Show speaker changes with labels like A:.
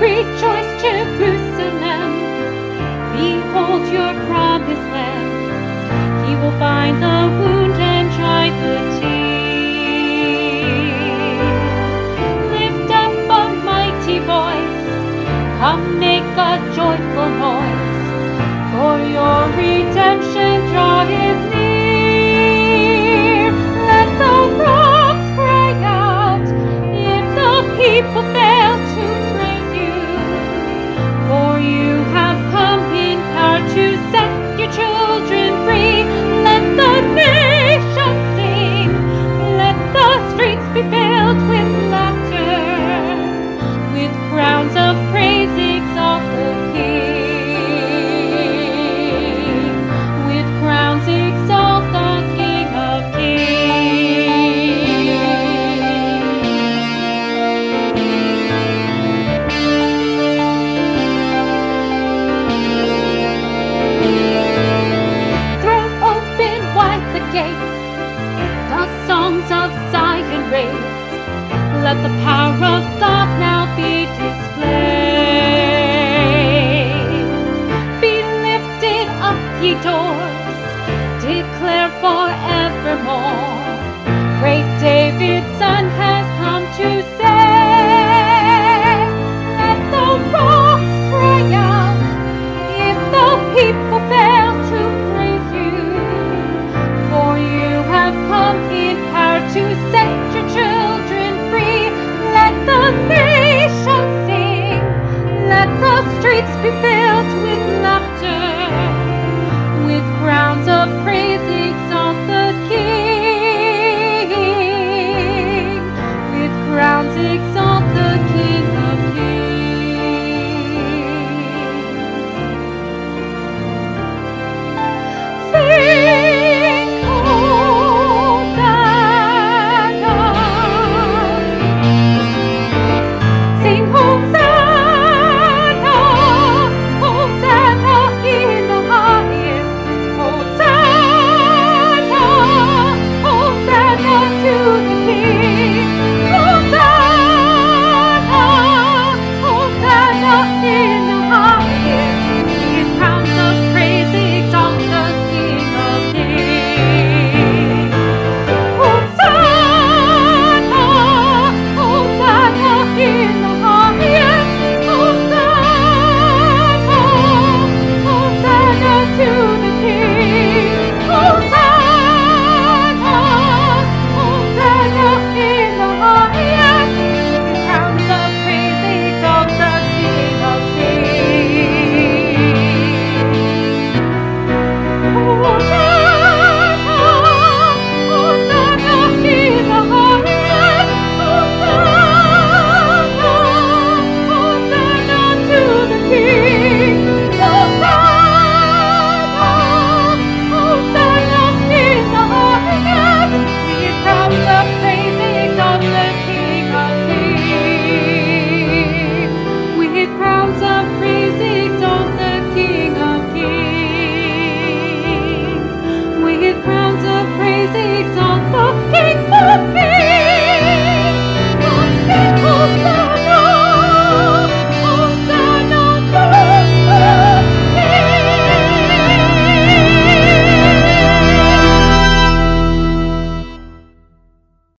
A: Rejoice, Let the power